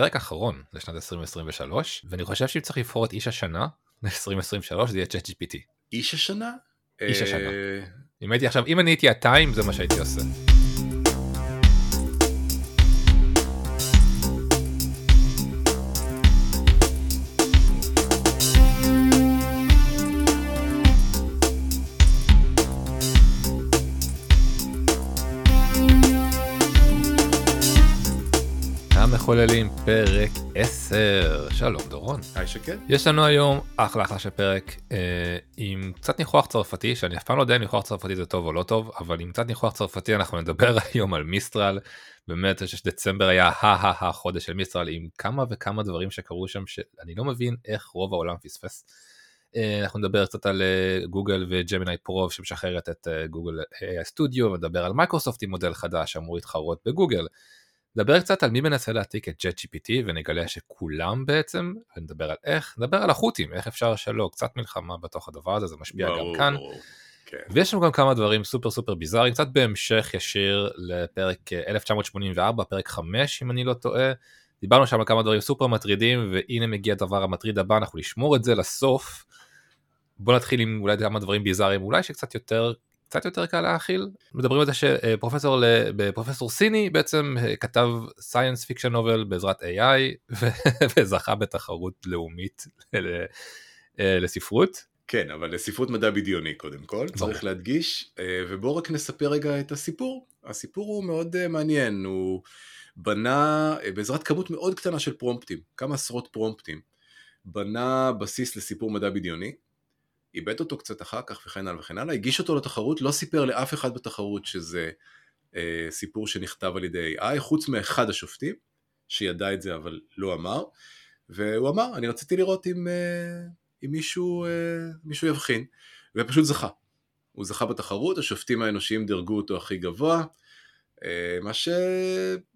הפרק האחרון לשנת 2023, ואני חושב שאם צריך לבחור את איש השנה ל-2023 זה יהיה צ'אט GPT. איש השנה? איש השנה. אה, אם הייתי עכשיו, אם אני הייתי הטיים זה מה שהייתי עושה. המחוללים פרק 10 שלום דורון היי שקד. יש לנו היום אחלה אחלה של פרק אה, עם קצת ניחוח צרפתי שאני אף פעם לא יודע אם ניחוח צרפתי זה טוב או לא טוב אבל עם קצת ניחוח צרפתי אנחנו נדבר היום על מיסטרל באמת אני חושב שדצמבר היה החודש של מיסטרל עם כמה וכמה דברים שקרו שם שאני לא מבין איך רוב העולם פספס. אה, אנחנו נדבר קצת על אה, גוגל וג'מיני פרו שמשחררת את אה, גוגל סטודיו ונדבר על מייקרוסופט עם מודל חדש שאמור להתחרות בגוגל. נדבר קצת על מי מנסה להעתיק את JetGPT ונגלה שכולם בעצם, ונדבר על איך, נדבר על החות'ים, איך אפשר שלא, קצת מלחמה בתוך הדבר הזה, זה משפיע ברור, גם כאן. כן. ויש לנו גם כמה דברים סופר סופר ביזאריים, קצת בהמשך ישיר לפרק אה, 1984, פרק 5 אם אני לא טועה. דיברנו שם על כמה דברים סופר מטרידים, והנה מגיע הדבר המטריד הבא, אנחנו נשמור את זה לסוף. בוא נתחיל עם אולי כמה דברים ביזאריים, אולי שקצת יותר קצת יותר קל להכיל. מדברים על זה שפרופסור ל- פרופסור סיני בעצם אה, כתב science fiction novel בעזרת AI ו- וזכה בתחרות לאומית ל- אה, לספרות. כן, אבל לספרות מדע בדיוני קודם כל, ברור. צריך להדגיש, אה, ובואו רק נספר רגע את הסיפור. הסיפור הוא מאוד מעניין, הוא בנה בעזרת כמות מאוד קטנה של פרומפטים, כמה עשרות פרומפטים, בנה בסיס לסיפור מדע בדיוני, איבד אותו קצת אחר כך וכן הלאה וכן הלאה, הגיש אותו לתחרות, לא סיפר לאף אחד בתחרות שזה אה, סיפור שנכתב על ידי AI, חוץ מאחד השופטים, שידע את זה אבל לא אמר, והוא אמר, אני רציתי לראות אם, אה, אם מישהו, אה, מישהו יבחין, ופשוט זכה. הוא זכה בתחרות, השופטים האנושיים דירגו אותו הכי גבוה, אה, מה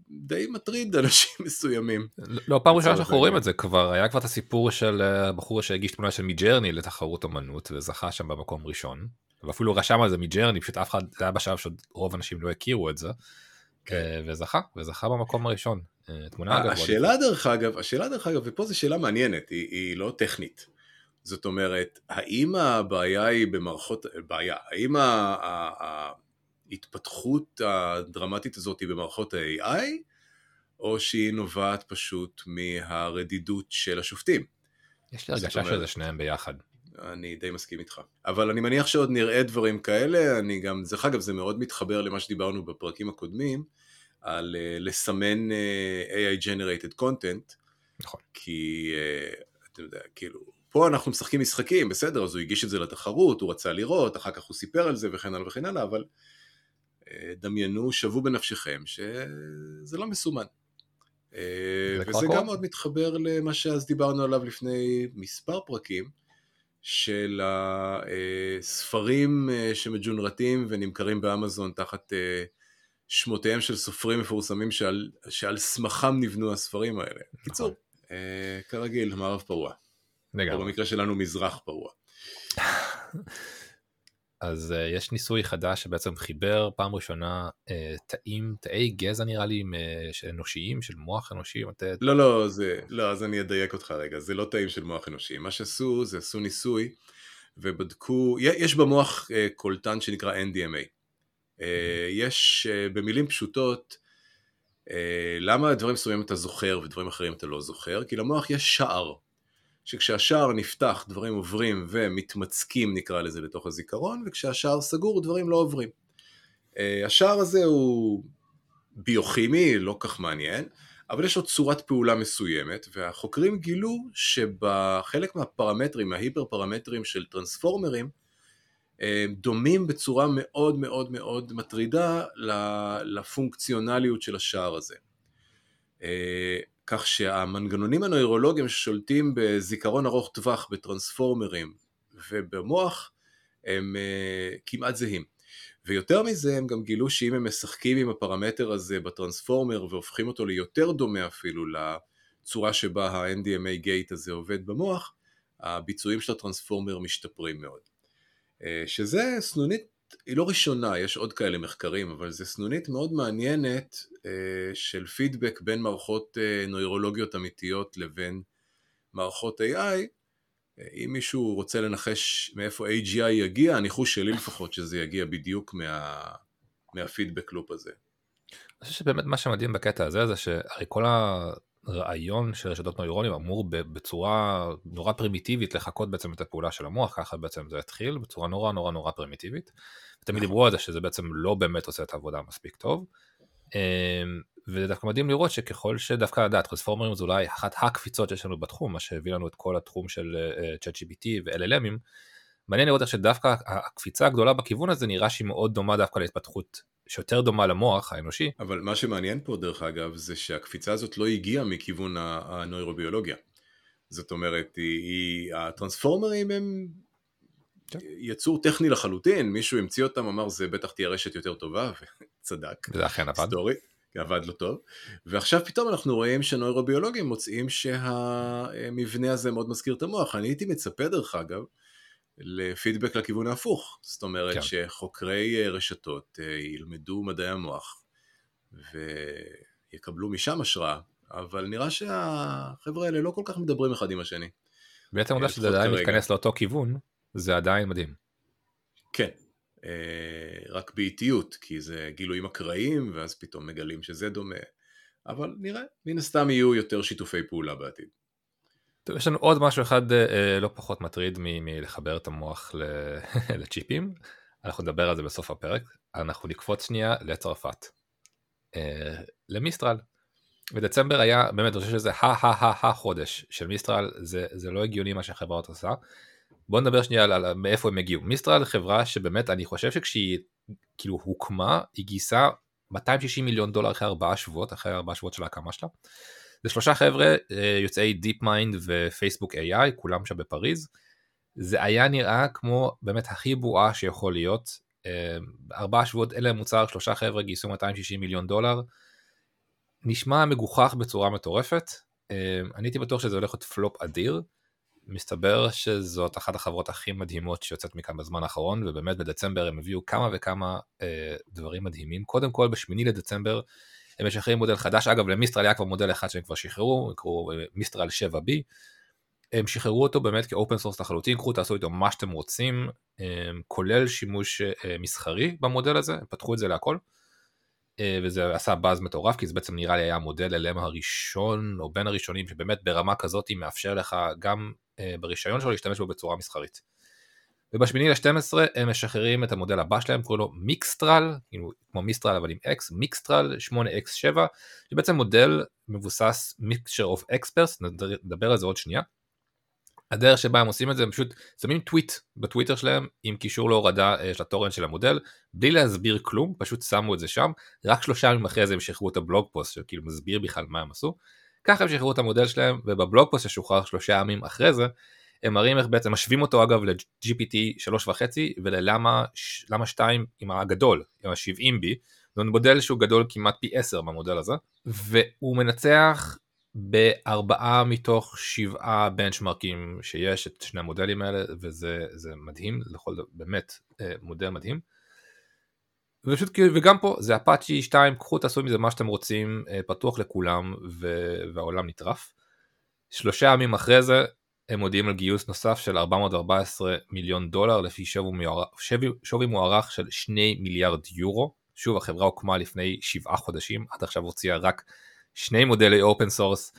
שדי מטריד אנשים מסוימים. לא פעם ראשונה שאנחנו רואים. את זה כבר היה כבר את הסיפור של אה, הבחור שהגיש תמונה של מידג'רני לתחרות אמנות וזכה שם במקום ראשון. ואפילו רשם על זה מידג'רני פשוט אף אחד זה היה בשלב שעוד רוב האנשים לא הכירו את זה. אה, וזכה וזכה במקום הראשון. אה, תמונה אגב. השאלה דרך אגב, השאלה דרך אגב, ופה זו שאלה מעניינת, היא, היא לא טכנית. זאת אומרת, האם הבעיה היא במערכות, בעיה, האם ה- ההתפתחות הדרמטית הזאת במערכות ה-AI, או שהיא נובעת פשוט מהרדידות של השופטים? יש לי הרגשה אומרת- שזה שניהם ביחד. אני די מסכים איתך. אבל אני מניח שעוד נראה דברים כאלה, אני גם, דרך אגב, זה מאוד מתחבר למה שדיברנו בפרקים הקודמים, על uh, לסמן uh, AI generated content, נכון. כי uh, אתה יודע, כאילו, פה אנחנו משחקים משחקים, בסדר, אז הוא הגיש את זה לתחרות, הוא רצה לראות, אחר כך הוא סיפר על זה וכן הלאה וכן הלאה, אבל דמיינו, שוו בנפשכם, שזה לא מסומן. כבר וזה. גם מאוד מתחבר למה שאז דיברנו עליו לפני מספר פרקים, של הספרים אה, שמג'ונרטים ונמכרים באמזון תחת אה, שמותיהם של סופרים מפורסמים שעל, שעל סמכם נבנו הספרים האלה. קיצור, אה, כרגיל, מערב פרוע. או לגמרי. במקרה שלנו מזרח פרוע. אז uh, יש ניסוי חדש שבעצם חיבר פעם ראשונה uh, תאים, תאי גזע נראה לי, uh, אנושיים, של מוח אנושי, מתי... לא, לא, זה, לא, אז אני אדייק אותך רגע, זה לא תאים של מוח אנושי. מה שעשו, זה עשו ניסוי ובדקו, יש במוח אה, קולטן שנקרא NDMA. אה, יש, אה, במילים פשוטות, אה, למה דברים מסוימים אתה זוכר ודברים אחרים אתה לא זוכר? כי למוח יש שער, שכשהשער נפתח דברים עוברים ומתמצקים נקרא לזה לתוך הזיכרון, וכשהשער סגור דברים לא עוברים. אה, השער הזה הוא ביוכימי, לא כך מעניין, אבל יש לו צורת פעולה מסוימת, והחוקרים גילו שבחלק מהפרמטרים, מההיפר פרמטרים של טרנספורמרים, אה, דומים בצורה מאוד מאוד מאוד מטרידה לפונקציונליות של השער הזה. כך שהמנגנונים הנוירולוגיים ששולטים בזיכרון ארוך טווח בטרנספורמרים ובמוח הם אה, כמעט זהים. ויותר מזה הם גם גילו שאם הם משחקים עם הפרמטר הזה בטרנספורמר והופכים אותו ליותר דומה אפילו לצורה שבה ה-NDMA גייט הזה עובד במוח, הביצועים של הטרנספורמר משתפרים מאוד. אה, שזה סנונית היא לא ראשונה, יש עוד כאלה מחקרים, אבל זו סנונית מאוד מעניינת אה, של פידבק בין מערכות אה, נוירולוגיות אמיתיות לבין מערכות AI. אה, אם מישהו רוצה לנחש מאיפה AGI יגיע, הניחוש שלי לפחות שזה יגיע בדיוק מה, מהפידבק לופ הזה. אני חושב שבאמת מה שמדהים בקטע הזה זה שהרי כל הרעיון של רשתות נוירונים אמור בצורה נורא פרימיטיבית לחקות בעצם את הפעולה של המוח, ככה בעצם זה התחיל בצורה נורא נורא נורא פרימיטיבית. תמיד נכון. דיברו על זה שזה בעצם לא באמת עושה את העבודה מספיק טוב. אמ, וזה דווקא מדהים לראות שככל שדווקא לדעת טרנספורמרים זה אולי אחת הקפיצות שיש לנו בתחום, מה שהביא לנו את כל התחום של uh, ChatGPT ו-LLMים. מעניין לראות איך שדווקא הקפיצה הגדולה בכיוון הזה נראה שהיא מאוד דומה דווקא להתפתחות שיותר דומה למוח האנושי. אבל מה שמעניין פה דרך אגב זה שהקפיצה הזאת לא הגיעה מכיוון הנוירוביולוגיה. זאת אומרת, היא, היא, הטרנספורמרים הם כן. יצור טכני לחלוטין, מישהו המציא אותם, אמר זה בטח תהיה רשת יותר טובה, וצדק. וזה אכן עבד. סטורי, עבד לא טוב. ועכשיו פתאום אנחנו רואים שנוירוביולוגים מוצאים שהמבנה הזה מאוד מזכיר את המוח. אני הייתי מצפה דרך אגב, לפידבק לכיוון ההפוך. זאת אומרת כן. שחוקרי רשתות אה, ילמדו מדעי המוח ויקבלו משם השראה, אבל נראה שהחבר'ה האלה לא כל כך מדברים אחד עם השני. בעצם העובדה שזה עדיין מתכנס לאותו כיוון, זה עדיין מדהים. כן, אה, רק באיטיות, כי זה גילויים אקראיים, ואז פתאום מגלים שזה דומה. אבל נראה, מן הסתם יהיו יותר שיתופי פעולה בעתיד. טוב, יש לנו עוד משהו אחד אה, אה לא פחות מטריד מלחבר את המוח לצ'יפים, אנחנו נדבר על זה בסוף הפרק, אנחנו נקפוץ שנייה לצרפת, אה, למיסטרל. בדצמבר היה, באמת, אני חושב שזה ה-ה-ה-ה חודש של Mistral, זה, זה לא הגיוני מה שהחברה עושה. בוא נדבר שנייה על, על מאיפה הם הגיעו. Mistral חברה שבאמת אני חושב שכשהיא כאילו הוקמה, היא גייסה 260 מיליון דולר אחרי ארבעה שבועות, אחרי ארבעה שבועות של ההקמה שלה. זה שלושה חבר'ה אה, יוצאי DeepMind ופייסבוק AI, כולם שם בפריז. זה היה נראה כמו באמת הכי בועה שיכול להיות. אה, ארבעה שבועות אין להם מוצר, שלושה חבר'ה גייסו 260 מיליון דולר. נשמע מגוחך בצורה מטורפת. אה, אני הייתי בטוח שזה הולך להיות פלופ אדיר. מסתבר שזאת אחת החברות הכי מדהימות שיוצאת מכאן בזמן האחרון, ובאמת בדצמבר הם הביאו כמה וכמה אה, דברים מדהימים. קודם כל, בשמיני לדצמבר הם משחררים מודל חדש, אגב ל Mistral היה כבר מודל אחד שהם כבר שחררו, קראו אה, Mistral 7B. הם שחררו אותו באמת כ open source לחלוטין, קחו תעשו איתו מה שאתם רוצים, אה, כולל שימוש אה, מסחרי במודל הזה, הם פתחו את זה להכל. וזה עשה באז מטורף כי זה בעצם נראה לי היה מודל LM הראשון או בין הראשונים שבאמת ברמה כזאת מאפשר לך גם ברישיון שלו להשתמש בו בצורה מסחרית. ובשמיני ל-12 הם משחררים את המודל הבא שלהם, קוראים לו Mixtral, כאילו כמו Mistral אבל עם X, Mixtral 8X7, שבעצם מודל מבוסס mixture of experts, נדבר על זה עוד שנייה. הדרך שבה הם עושים את זה, הם פשוט שמים טוויט בטוויטר שלהם עם קישור להורדה אה, של הטורנט של המודל, בלי להסביר כלום, פשוט שמו את זה שם, רק שלושה ימים אחרי זה הם שחררו את ה blog post שכאילו מסביר בכלל מה הם עשו. ככה הם שחררו את המודל שלהם, וב blog post ששוחרר שלושה ימים אחרי זה, הם מראים איך בעצם משווים אותו אגב ל-GPT 3.5 וללמה 2 עם הגדול, עם ה-70B, זה מודל שהוא גדול כמעט פי 10 במודל הזה, והוא מנצח בארבעה מתוך שבעה בנצ'מרקים שיש את שני המודלים האלה, וזה מדהים, לכל דבר, באמת אה, מודל מדהים. ופשוט וגם פה זה אפאצ'י 2, קחו תעשו מזה מה שאתם רוצים, אה, פתוח לכולם והעולם נטרף. שלושה ימים אחרי זה הם מודיעים על גיוס נוסף של 414 מיליון דולר לפי שווי מוערך, של 2 מיליארד יורו. שוב החברה הוקמה לפני שבעה חודשים, עד עכשיו הוציאה רק שני מודלי open source,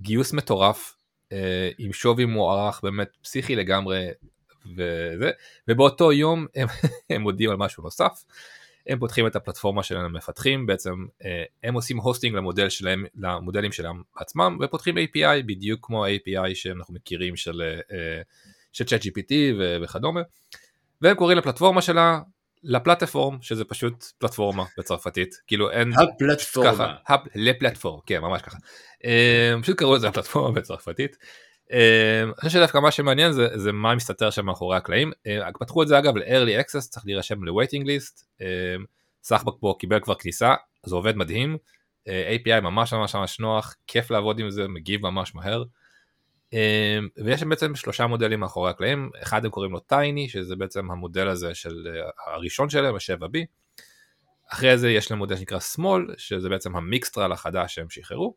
גיוס מטורף אה, עם שווי מוערך באמת פסיכי לגמרי וזה, ובאותו יום הם, הם מודיעים על משהו נוסף. הם פותחים את הפלטפורמה שלהם למפתחים, בעצם אה, הם עושים hosting למודל שלהם, למודלים שלהם עצמם, ופותחים API בדיוק כמו ה-API שאנחנו מכירים של, אה, של ChatGPT וכדומה, והם קוראים לפלטפורמה שלה La Plateforme, שזה פשוט פלטפורמה בצרפתית, כאילו אין... הפלטפורמה. ככה, הפ... La Plateforme, כן, ממש ככה. אה, פשוט קראו לזה הפלטפורמה בצרפתית. אה, אני חושב שדווקא מה שמעניין זה, זה מה מסתתר שם מאחורי הקלעים. אה, פתחו את זה אגב ל-early access, צריך להירשם ל-waiting list. סחבק פה קיבל כבר כניסה, זה עובד מדהים. API ממש ממש ממש נוח, כיף לעבוד עם זה, מגיב ממש מהר. ויש שם בעצם שלושה מודלים מאחורי הקלעים, אחד הם קוראים לו טייני, שזה בעצם המודל הזה של הראשון שלהם, ה-7B. אחרי זה יש להם מודל שנקרא small, שזה בעצם ה Mixtral החדש שהם שחררו.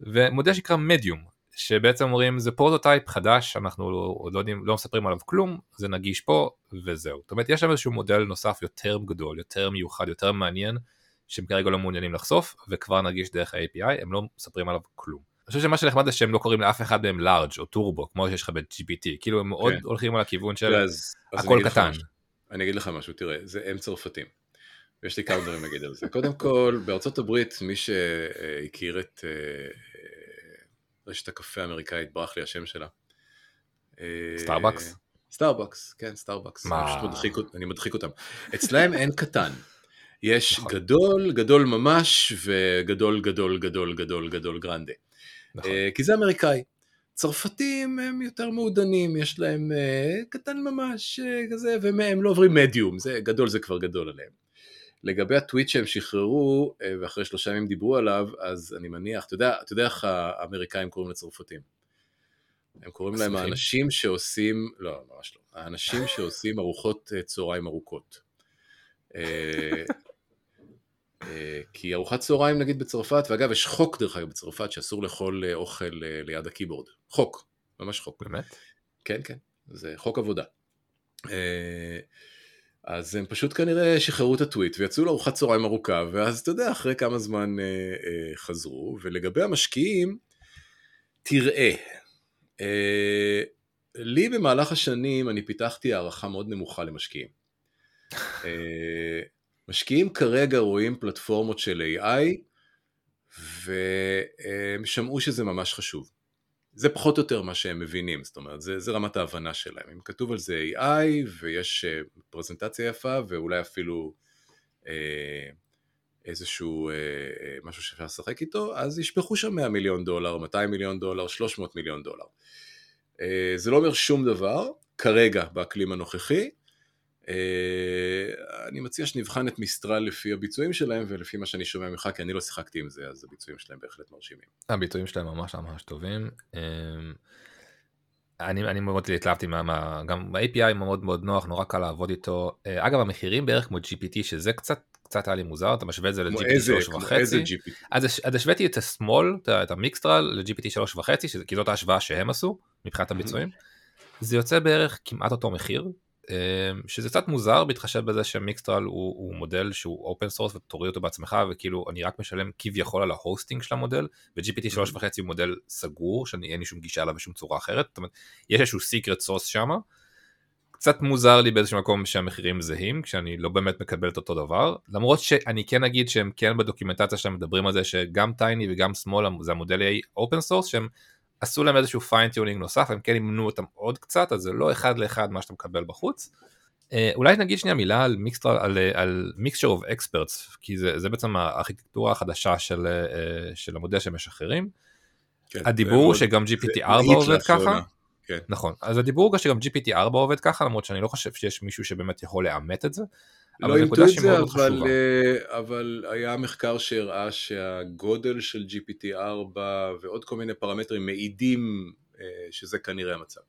ומודל שנקרא מדיום, שבעצם אומרים זה prototype חדש, אנחנו עוד לא יודעים, לא מספרים עליו כלום, זה נגיש פה וזהו. זאת אומרת יש שם איזשהו מודל נוסף יותר גדול, יותר מיוחד, יותר מעניין, שהם כרגע לא מעוניינים לחשוף, וכבר נגיש דרך ה-API, הם לא מספרים עליו כלום. אני חושב שמה שנחמד זה שהם לא קוראים לאף אחד מהם large או טורבו, כמו שיש לך ב-GPT, כאילו הם מאוד כן. הולכים על הכיוון של אז, הכל אז קטן. אני אגיד לך משהו, תראה, זה הם צרפתים. ויש לי כמה דברים להגיד על זה. קודם כל, בארצות הברית, מי שהכיר את אה, רשת הקפה האמריקאית, ברח לי השם שלה. סטארבקס? סטארבקס, כן, סטארבקס. מה? מדחיק, אני מדחיק אותם. אצלהם אין קטן. יש נכון. גדול, גדול ממש, וגדול, גדול, גדול, גדול, גדול grande. נכון. אה, כי זה אמריקאי. צרפתים הם יותר מעודנים, יש להם uh, קטן ממש כזה, והם לא עוברים מדיום, זה גדול זה כבר גדול עליהם. לגבי הטוויט שהם שחררו, uh, ואחרי שלושה ימים דיברו עליו, אז אני מניח, אתה יודע, אתה יודע איך האמריקאים קוראים לצרפתים? הם קוראים להם האנשים שעושים, לא, ממש לא, האנשים שעושים ארוחות צהריים ארוכות. אה, כי ארוחת צהריים נגיד בצרפת, ואגב יש חוק דרך אגב בצרפת שאסור לאכול אה, אוכל אה, ליד הקיבורד, חוק, ממש חוק. באמת? כן, כן, זה חוק עבודה. אז הם פשוט כנראה שחררו את הטוויט ויצאו לארוחת צהריים ארוכה, ואז אתה יודע, אחרי כמה זמן חזרו, ולגבי המשקיעים, תראה, לי במהלך השנים אני פיתחתי הערכה מאוד נמוכה למשקיעים. משקיעים כרגע רואים פלטפורמות של AI והם שמעו שזה ממש חשוב. זה פחות או יותר מה שהם מבינים, זאת אומרת, זה, זה רמת ההבנה שלהם. אם כתוב על זה AI ויש אה, פרזנטציה יפה ואולי אפילו אה, איזשהו אה, אה, משהו שאפשר לשחק איתו, אז ישפכו שם 100 מיליון דולר, 200 מיליון דולר, 300 מיליון דולר. אה, זה לא אומר שום דבר, כרגע באקלים הנוכחי, אני מציע שנבחן את מיסטרל לפי הביצועים שלהם ולפי מה שאני שומע ממך, כי אני לא שיחקתי עם זה, אז הביצועים שלהם בהחלט מרשימים. הביצועים שלהם ממש ממש טובים. אה, אני, אני מאוד התלהבתי מה... גם ב-API מאוד מאוד נוח, נורא קל לעבוד איתו. אה, אגב, המחירים בערך כמו GPT, שזה קצת קצת היה לי מוזר, אתה משווה את זה ל-GPT 3.5. אז, אז השוויתי את השמאל, את המיקסטרל, ל-GPT 3.5, כי זאת ההשוואה שהם עשו, מבחינת הביצועים. זה יוצא בערך כמעט אותו מחיר, שזה קצת מוזר בהתחשב בזה ש Mixtral הוא, הוא מודל שהוא open source ותוריד אותו בעצמך וכאילו אני רק משלם כביכול על ה hosting של המודל ו-GPT 3.5 mm-hmm. הוא מודל סגור שאין לי שום גישה אליו בשום צורה אחרת, זאת אומרת יש איזשהו secret sauce שם. קצת מוזר לי באיזשהו מקום שהמחירים זהים כשאני לא באמת מקבל את אותו דבר למרות שאני כן אגיד שהם כן בדוקימנטציה שלהם מדברים על זה שגם tiny וגם small זה המודלי open source שהם עשו להם איזשהו fine-tuning נוסף, הם כן אימנו אותם עוד קצת, אז זה לא אחד לאחד מה שאתה מקבל בחוץ. Uh, אולי נגיד שנייה מילה על mixture, על, על mixture of experts, כי זה, זה בעצם הארכיטקטורה החדשה של, uh, של המודל שמשחררים. כן, הדיבור הוא שגם GPT-4 עובד ככה. כן. נכון, אז הדיבור הוא שגם GPT-4 עובד ככה, למרות שאני לא חושב שיש מישהו שבאמת יכול לאמת את זה. לא אימתו את זה, אבל, אה, אבל היה מחקר שהראה שהגודל של GPT-4 ועוד כל מיני פרמטרים מעידים אה, שזה כנראה המצב.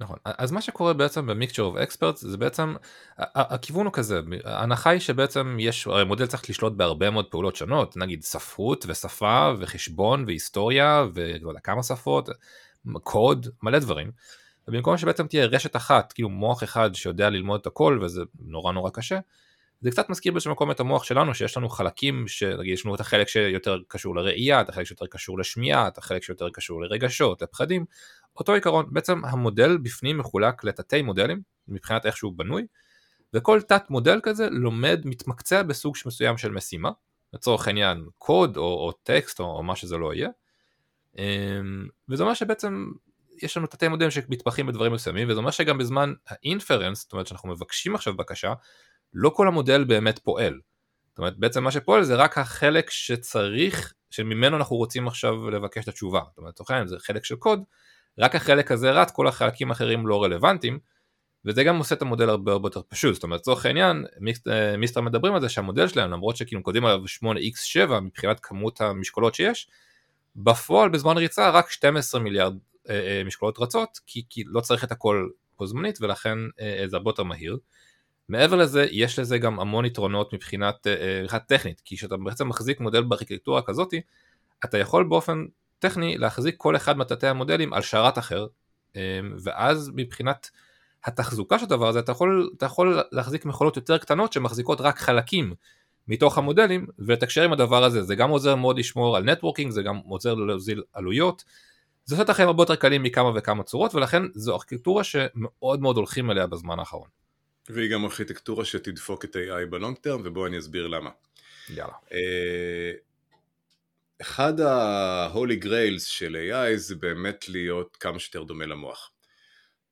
נכון, אז מה שקורה בעצם במיקצ'ר אוף אקספרטס זה בעצם, הכיוון הוא כזה, ההנחה היא שבעצם יש, הרי מודל צריך לשלוט בהרבה מאוד פעולות שונות, נגיד ספרות ושפה וחשבון והיסטוריה ולא יודע כמה שפות, קוד, מלא דברים. ובמקום שבעצם תהיה רשת אחת, כאילו מוח אחד שיודע ללמוד את הכל וזה נורא נורא קשה, זה קצת מזכיר באיזשהו מקום את המוח שלנו שיש לנו חלקים שנגיד יש לנו את החלק שיותר קשור לראייה, את החלק שיותר קשור לשמיעה, את החלק שיותר קשור לרגשות, לפחדים, אותו עיקרון, בעצם המודל בפנים מחולק לתתי מודלים מבחינת איך שהוא בנוי, וכל תת מודל כזה לומד, מתמקצע בסוג מסוים של משימה, לצורך העניין קוד או, או טקסט או, או מה שזה לא יהיה, אמ, וזה אומר שבעצם יש לנו תתי מודלים שמתמחים בדברים מסוימים, וזה אומר שגם בזמן האינפרנס, זאת אומרת שאנחנו מבקשים עכשיו בקשה, לא כל המודל באמת פועל. זאת אומרת, בעצם מה שפועל זה רק החלק שצריך, שממנו אנחנו רוצים עכשיו לבקש את התשובה. זאת אומרת, לצורך העניין זה חלק של קוד, רק החלק הזה רץ, כל החלקים האחרים לא רלוונטיים, וזה גם עושה את המודל הרבה הרבה יותר פשוט. זאת אומרת, לצורך העניין, אה, מיסטר מדברים על זה שהמודל שלהם, למרות שכאילו קודם עליו 8x7 מבחינת כמות המשקולות שיש, בפועל בזמן ריצה רק 12 מיליארד משקולות רצות, כי, כי לא צריך את הכל בו זמנית ולכן זה הרבה יותר מהיר. מעבר לזה, יש לזה גם המון יתרונות מבחינת, מבחינת טכנית, כי כשאתה בעצם מחזיק מודל בארכיטקטורה כזאתי, אתה יכול באופן טכני להחזיק כל אחד מתתי המודלים על שרת אחר, ואז מבחינת התחזוקה של הדבר הזה, אתה יכול, אתה יכול להחזיק מכולות יותר קטנות שמחזיקות רק חלקים מתוך המודלים ולתקשר עם הדבר הזה, זה גם עוזר מאוד לשמור על נטוורקינג, זה גם עוזר להוזיל עלויות, זה עושה את החיים הרבה יותר קלים מכמה וכמה צורות ולכן זו ארכיטקטורה שמאוד מאוד הולכים אליה בזמן האחרון. והיא גם ארכיטקטורה שתדפוק את AI בלונג טרם ובואו אני אסביר למה. יאללה. אה, אחד ה-holy grails של AI זה באמת להיות כמה שיותר דומה למוח.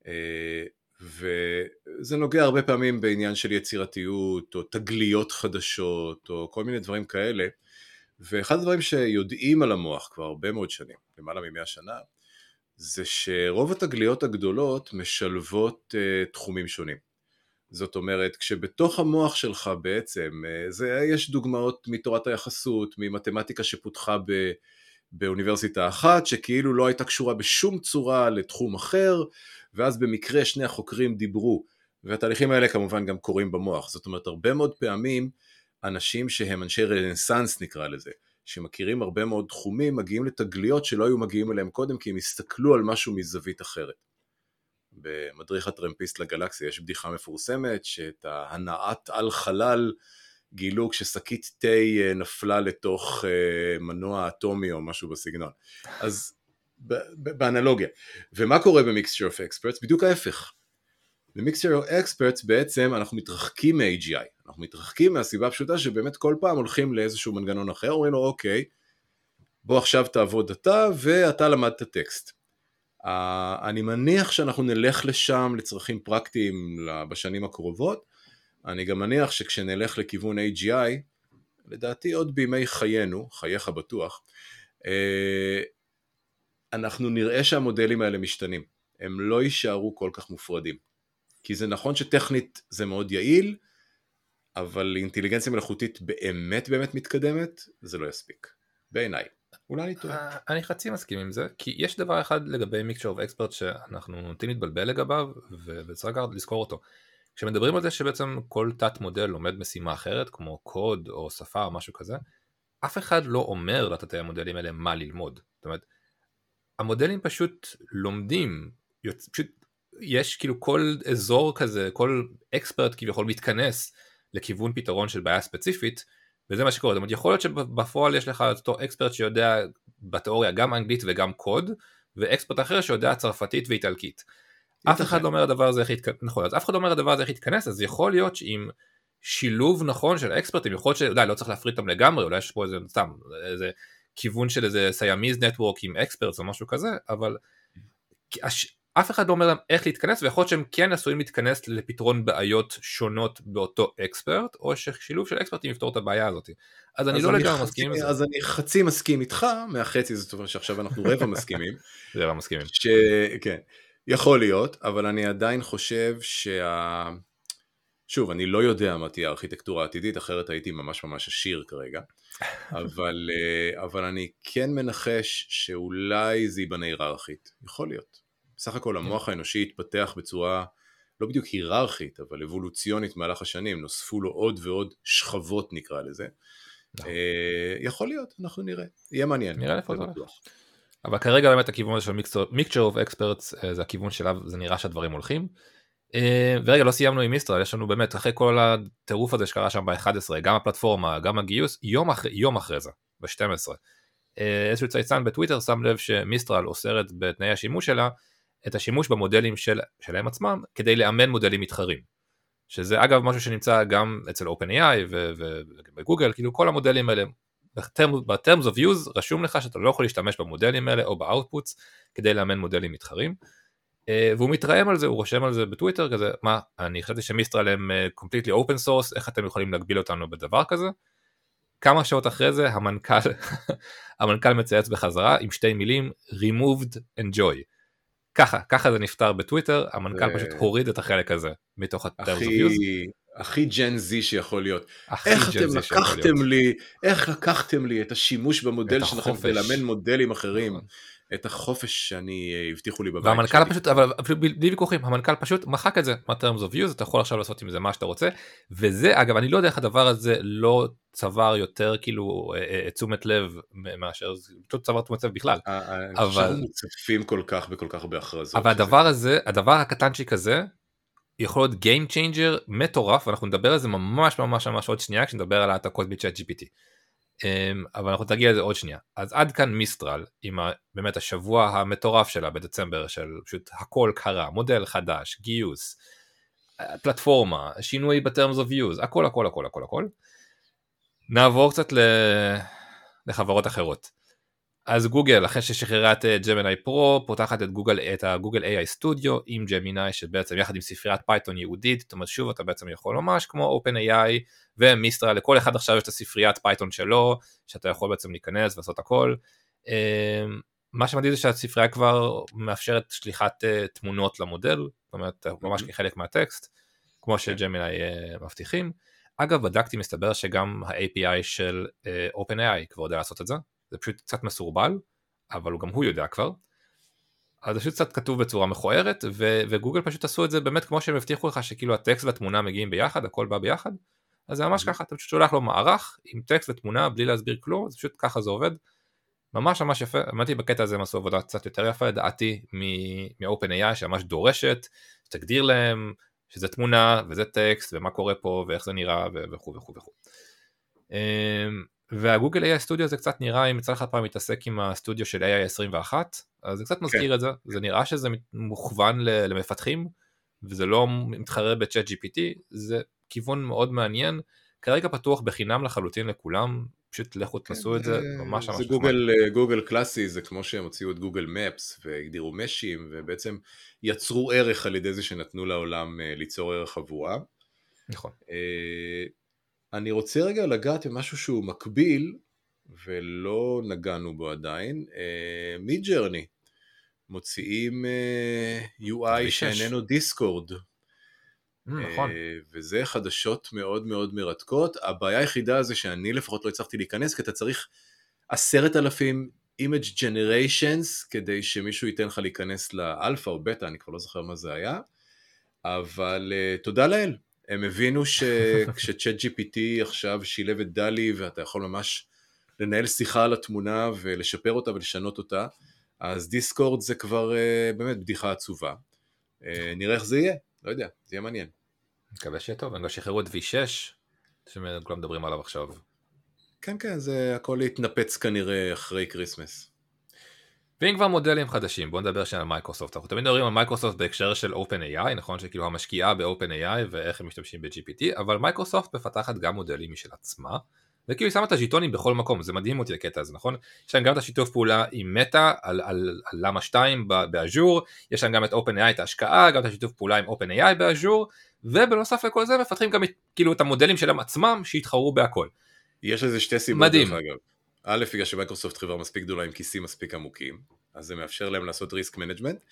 אה, וזה נוגע הרבה פעמים בעניין של יצירתיות או תגליות חדשות או כל מיני דברים כאלה ואחד הדברים שיודעים על המוח כבר הרבה מאוד שנים, למעלה ממאה שנה, זה שרוב התגליות הגדולות משלבות uh, תחומים שונים. זאת אומרת, כשבתוך המוח שלך בעצם, uh, זה, יש דוגמאות מתורת היחסות, ממתמטיקה שפותחה ב, באוניברסיטה אחת, שכאילו לא הייתה קשורה בשום צורה לתחום אחר, ואז במקרה שני החוקרים דיברו, והתהליכים האלה כמובן גם קורים במוח, זאת אומרת הרבה מאוד פעמים אנשים שהם אנשי רנסאנס נקרא לזה, שמכירים הרבה מאוד תחומים, מגיעים לתגליות שלא היו מגיעים אליהם קודם כי הם הסתכלו על משהו מזווית אחרת. במדריך הטרמפיסט לגלקסיה יש בדיחה מפורסמת שאת ההנעת על חלל גילו כששקית תה אה, נפלה לתוך אה, מנוע אטומי או משהו בסגנון. אז באנלוגיה. ומה קורה ב mixture of experts? בדיוק ההפך. ב mixture of experts בעצם אנחנו מתרחקים מ-AGI, אנחנו מתרחקים מהסיבה הפשוטה שבאמת כל פעם הולכים לאיזשהו מנגנון אחר, אומרים לו אוקיי, בוא עכשיו תעבוד אתה ואתה למדת טקסט. Uh, אני מניח שאנחנו נלך לשם לצרכים פרקטיים בשנים הקרובות, אני גם מניח שכשנלך לכיוון AGI, לדעתי עוד בימי חיינו, חייך בטוח, uh, אנחנו נראה שהמודלים האלה משתנים, הם לא יישארו כל כך מופרדים. כי זה נכון שטכנית זה מאוד יעיל, אבל אינטליגנציה מלאכותית באמת באמת מתקדמת, זה לא יספיק. בעיניי. אולי אני טועה. אה, אני חצי מסכים עם זה, כי יש דבר אחד לגבי מיקצ'ר אוף אקספרט שאנחנו נוטים להתבלבל לגביו, וצריך לזכור אותו. כשמדברים על זה שבעצם כל תת מודל לומד משימה אחרת, כמו קוד או שפה או משהו כזה, אף אחד לא אומר לתתי המודלים האלה מה ללמוד. זאת אומרת, המודלים פשוט לומדים, פשוט יש כאילו כל אזור כזה, כל אקספרט כביכול מתכנס לכיוון פתרון של בעיה ספציפית, וזה מה שקורה. זאת אומרת, יכול להיות שבפועל יש לך אותו expert שיודע בתיאוריה גם אנגלית וגם קוד, ו expert אחר שיודע צרפתית ואיטלקית. אף אחד לא אומר הדבר הזה איך להתכנס, נכון, אז אף אחד לא אומר הדבר הזה איך להתכנס, אז יכול להיות שעם שילוב נכון של אקספרטים, יכול להיות שאולי לא צריך להפריד אותם לגמרי, אולי יש פה איזה סתם, איזה כיוון של איזה siamese network עם experts או משהו כזה, אבל אף אחד לא אומר להם איך להתכנס ויכול להיות שהם כן עשויים להתכנס לפתרון בעיות שונות באותו expert או ששילוב של אקספרטים יפתור את הבעיה הזאת. אז אני לא לגמרי מסכים עם זה. אז אני חצי מסכים איתך מהחצי זאת אומרת שעכשיו אנחנו רבע מסכימים. רבע מסכימים. ש... כן. יכול להיות אבל אני עדיין חושב שה... שוב אני לא יודע מה תהיה הארכיטקטורה העתידית אחרת הייתי ממש ממש עשיר כרגע. אבל, אה, אבל אני כן מנחש שאולי זה ייבנה היררכית, יכול להיות. בסך הכל כן. המוח האנושי התפתח בצורה לא בדיוק היררכית, אבל אבולוציונית במהלך השנים, נוספו לו עוד ועוד שכבות נקרא לזה. נכון. אה, יכול להיות, אנחנו נראה, יהיה מעניין. נראה איפה זה הולך. אבל כרגע באמת הכיוון הזה של מיקצ'ר אוף אקספרטס זה הכיוון שאליו זה נראה שהדברים הולכים. אה, ורגע לא סיימנו עם מיסטרל יש לנו באמת אחרי כל הטירוף הזה שקרה שם ב-11 גם הפלטפורמה גם הגיוס יום אחרי, יום אחרי זה ב-12 אה, איזשהו צייצן בטוויטר שם לב שמיסטרל אוסרת בתנאי השימוש שלה את השימוש במודלים של, שלהם עצמם כדי לאמן מודלים מתחרים. שזה אגב משהו שנמצא גם אצל OpenAI ובגוגל, כאילו כל המודלים האלה, ב-terms of use רשום לך שאתה לא יכול להשתמש במודלים האלה או באוטפוטס כדי לאמן מודלים מתחרים. Uh, והוא מתרעם על זה, הוא רושם על זה בטוויטר כזה, מה, אני חשבתי שמיסטרל הם uh, completely open source, איך אתם יכולים להגביל אותנו בדבר כזה? כמה שעות אחרי זה המנכ"ל, המנכ"ל מצייץ בחזרה עם שתי מילים, removed enjoy. ככה, ככה זה נפתר בטוויטר, המנכ"ל פשוט הוריד את החלק הזה מתוך ה-terms. הכי ג'ן זי שיכול להיות. איך אתם לקחתם לי, איך לקחתם לי את השימוש במודל שלכם ולאמן מודלים אחרים. את החופש שאני אה, הבטיחו לי בבית והמנכ"ל פשוט אבל אפילו בלי ויכוחים המנכ"ל פשוט מחק את זה מה-terms of use אתה יכול עכשיו לעשות עם זה מה שאתה רוצה וזה אגב אני לא יודע איך הדבר הזה לא צבר יותר כאילו אה, אה, תשומת לב מאשר פשוט צבר תשומת לב בכלל. אבל מוצפים כל כך בכל כך הרבה הכרזות. אבל הדבר הזה הדבר הקטנצ'יק הזה יכול להיות Game Changer מטורף ואנחנו נדבר על זה ממש ממש ממש עוד שנייה כשנדבר על העתקות בצ'אט GPT. אמ, אבל אנחנו תגיע לזה עוד שנייה. אז עד כאן מיסטרל עם באמת השבוע המטורף שלה בדצמבר של פשוט הכל קרה, מודל חדש, גיוס, פלטפורמה, שינוי ב-terms of use, הכל הכל הכל הכל הכל. נעבור קצת לחברות אחרות. אז גוגל אחרי ששחררה את Gemini Pro פותחת את גוגל את הגוגל AI סטודיו עם ג'מיני שבעצם יחד עם ספריית Python ייעודית זאת אומרת שוב אתה בעצם יכול ממש כמו OpenAI ומיסטרל לכל אחד עכשיו יש את הספריית Python שלו שאתה יכול בעצם להיכנס ולעשות הכל. אמ, מה שמדהים זה שהספרייה כבר מאפשרת שליחת אה, תמונות למודל זאת אומרת ממש כחלק מהטקסט כמו כן. שג'מיני אה, מבטיחים. אגב בדקתי מסתבר שגם ה-API של אה, OpenAI כבר יודע לעשות את זה זה פשוט קצת מסורבל, אבל גם הוא יודע כבר. אז זה פשוט קצת כתוב בצורה מכוערת, ו- וגוגל פשוט עשו את זה באמת כמו שהם הבטיחו לך שכאילו הטקסט והתמונה מגיעים ביחד, הכל בא ביחד. אז זה ממש ככה, אתה פשוט שולח לו מערך עם טקסט ותמונה בלי להסביר כלום, זה פשוט ככה זה עובד. ממש ממש יפה, אמרתי בקטע הזה הם עשו עבודה קצת יותר יפה, לדעתי מ-open AI שממש דורשת, שתגדיר להם שזה תמונה וזה טקסט ומה קורה פה ואיך זה נראה וכו' וכו' וכו'. והגוגל AI סטודיו זה קצת נראה אם יצא לך פעם להתעסק עם הסטודיו של AI 21 אז זה קצת מזכיר כן. את זה זה נראה שזה מוכוון למפתחים וזה לא מתחרה בצ'אט GPT זה כיוון מאוד מעניין כרגע פתוח בחינם לחלוטין לכולם פשוט לכו כן, תנסו את זה ממש ממש זה גוגל, אה, גוגל קלאסי זה כמו שהם הוציאו את גוגל מפס והגדירו משים ובעצם יצרו ערך על ידי זה שנתנו לעולם אה, ליצור ערך עבורם. נכון. אה, אני רוצה רגע לגעת במשהו שהוא מקביל, ולא נגענו בו עדיין, מידג'רני. Uh, מוציאים uh, UI שאיננו דיסקורד. Mm, נכון. Uh, וזה חדשות מאוד מאוד מרתקות. הבעיה היחידה זה שאני לפחות לא הצלחתי להיכנס, כי אתה צריך עשרת אלפים image generations כדי שמישהו ייתן לך להיכנס לאלפא או בטא, אני כבר לא זוכר מה זה היה. אבל uh, תודה לאל, הם הבינו שכשצ'אט GPT עכשיו שילב את דלי ואתה יכול ממש לנהל שיחה על התמונה ולשפר אותה ולשנות אותה, אז דיסקורד זה כבר uh, באמת בדיחה עצובה. Uh, נראה איך זה יהיה, לא יודע, זה יהיה מעניין. מקווה שיהיה טוב, הם גם שחררו את V6, שכולם מדברים עליו עכשיו. כן, כן, זה הכל יתנפץ כנראה אחרי כריסמס. ואם כבר מודלים חדשים בוא נדבר שנייה על מייקרוסופט אנחנו תמיד מדברים על מייקרוסופט בהקשר של OpenAI נכון שכאילו המשקיעה ב-OpenAI ואיך הם משתמשים ב-GPT אבל מייקרוסופט מפתחת גם מודלים משל עצמה וכאילו היא שמה את הז'יטונים בכל מקום זה מדהים אותי הקטע הזה נכון יש להם גם את השיתוף פעולה עם מטא על, על, על למה 2 ב-Azure יש להם גם את OpenAI את ההשקעה גם את השיתוף פעולה עם OpenAI ב-Azure ובנוסף לכל זה מפתחים גם את, כאילו את המודלים שלהם עצמם שיתחרו בהכל. יש לזה שתי סיבות מדהים. דרך אגב. א', בגלל שמייקרוסופט חברה מספיק גדולה עם כיסים מספיק עמוקים, אז זה מאפשר להם לעשות risk management,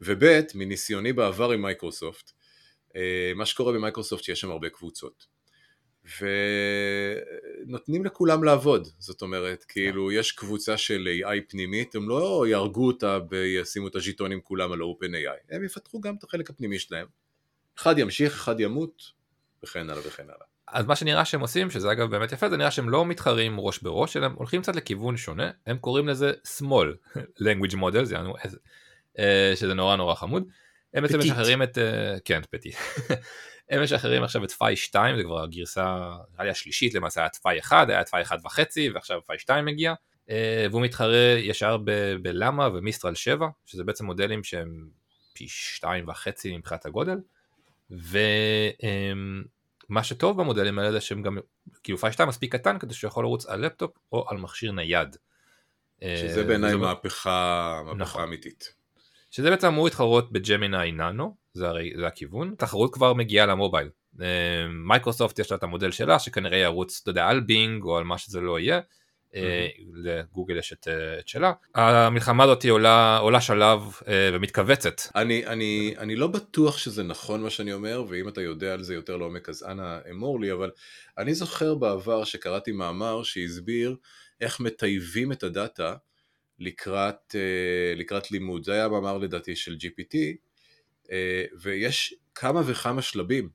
וב', מניסיוני בעבר עם מייקרוסופט, אה, מה שקורה במייקרוסופט שיש שם הרבה קבוצות. ונותנים לכולם לעבוד, זאת אומרת, כאילו יש קבוצה של AI פנימית, הם לא יהרגו אותה וישימו את הז'יטונים כולם על ה-OpenAI, הם יפתחו גם את החלק הפנימי שלהם. אחד ימשיך, אחד ימות, וכן הלאה וכן הלאה. אז מה שנראה שהם עושים, שזה אגב באמת יפה, זה נראה שהם לא מתחרים ראש בראש, אלא הם הולכים קצת לכיוון שונה, הם קוראים לזה small language model, זה יענו, אה, שזה נורא נורא חמוד. הם בעצם משחררים את, אה, כן, פטי. הם משחררים עכשיו את פאי 2, זה כבר הגרסה, נראה לי השלישית למעשה, היה את פאי 1, היה את פאי 1 וחצי, ועכשיו פאי 2 מגיע. אה, והוא מתחרה ישר בלמה ומיסטרל 7, שזה בעצם מודלים שהם פי 2 וחצי מבחינת הגודל. ו... מה שטוב במודלים האלה זה שהם גם, כאילו Phi 2 מספיק קטן כדי שהוא יכול לרוץ על לפטופ או על מכשיר נייד. שזה אה, בעיניי מהפכה, מהפכה נכון. אמיתית. שזה בעצם אמור להתחרות בג'מיני ננו, זה, הרי, זה הכיוון, תחרות כבר מגיעה ל-mobile. אה, מייקרוסופט יש לה את המודל שלה שכנראה ירוץ, אתה יודע, על בינג או על מה שזה לא יהיה. אה, לגוגל יש את, אה, את שלה. המלחמה הזאת עולה, עולה שלב אה, ומתכווצת. אני, אני, אני לא בטוח שזה נכון מה שאני אומר, ואם אתה יודע על זה יותר לעומק אז אנא אמור לי, אבל אני זוכר בעבר שקראתי מאמר שהסביר איך מטייבים את הדאטה לקראת, לקראת לימוד. זה היה מאמר לדעתי של GPT, ויש כמה וכמה שלבים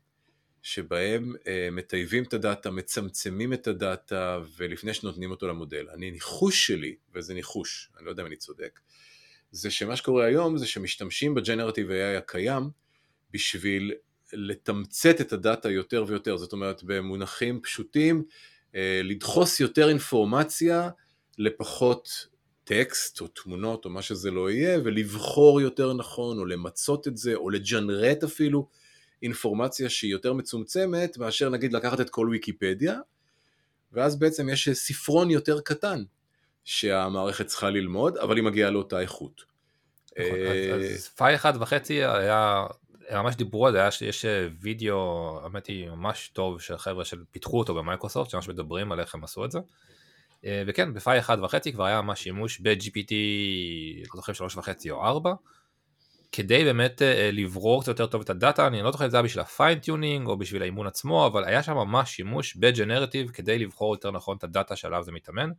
שבהם אה, מטייבים את הדאטה, מצמצמים את הדאטה, ולפני שנותנים אותו למודל. אני, ניחוש שלי, וזה ניחוש, אני לא יודע אם אני צודק, זה שמה שקורה היום זה שמשתמשים בג'נרטיב AI הקיים בשביל לתמצת את הדאטה יותר ויותר, זאת אומרת במונחים פשוטים, לדחוס יותר אינפורמציה לפחות טקסט או תמונות או מה שזה לא יהיה, ולבחור יותר נכון, או למצות את זה, או לג'נרט אפילו אינפורמציה שהיא יותר מצומצמת, מאשר נגיד לקחת את כל ויקיפדיה, ואז בעצם יש ספרון יותר קטן שהמערכת צריכה ללמוד, אבל היא מגיעה לאותה איכות. נכון, אז Phi אחד וחצי היה, ממש דיברו על זה, היה שיש וידאו, האמת היא ממש טוב של חבר'ה שפיתחו אותו במייקרוסופט, שממש מדברים על איך הם עשו את זה. אה, וכן, ב-Phi 1.5 כבר היה ממש שימוש ב-GPT, לא זוכר 3.5 או 4, כדי באמת אה, לברור קצת יותר טוב את ה-data, אני לא זוכר אם זה היה בשביל ה-fine-tuning או בשביל האימון עצמו, אבל היה שם ממש שימוש ב-generative כדי לבחור יותר נכון את ה-data שעליו זה מתאמן.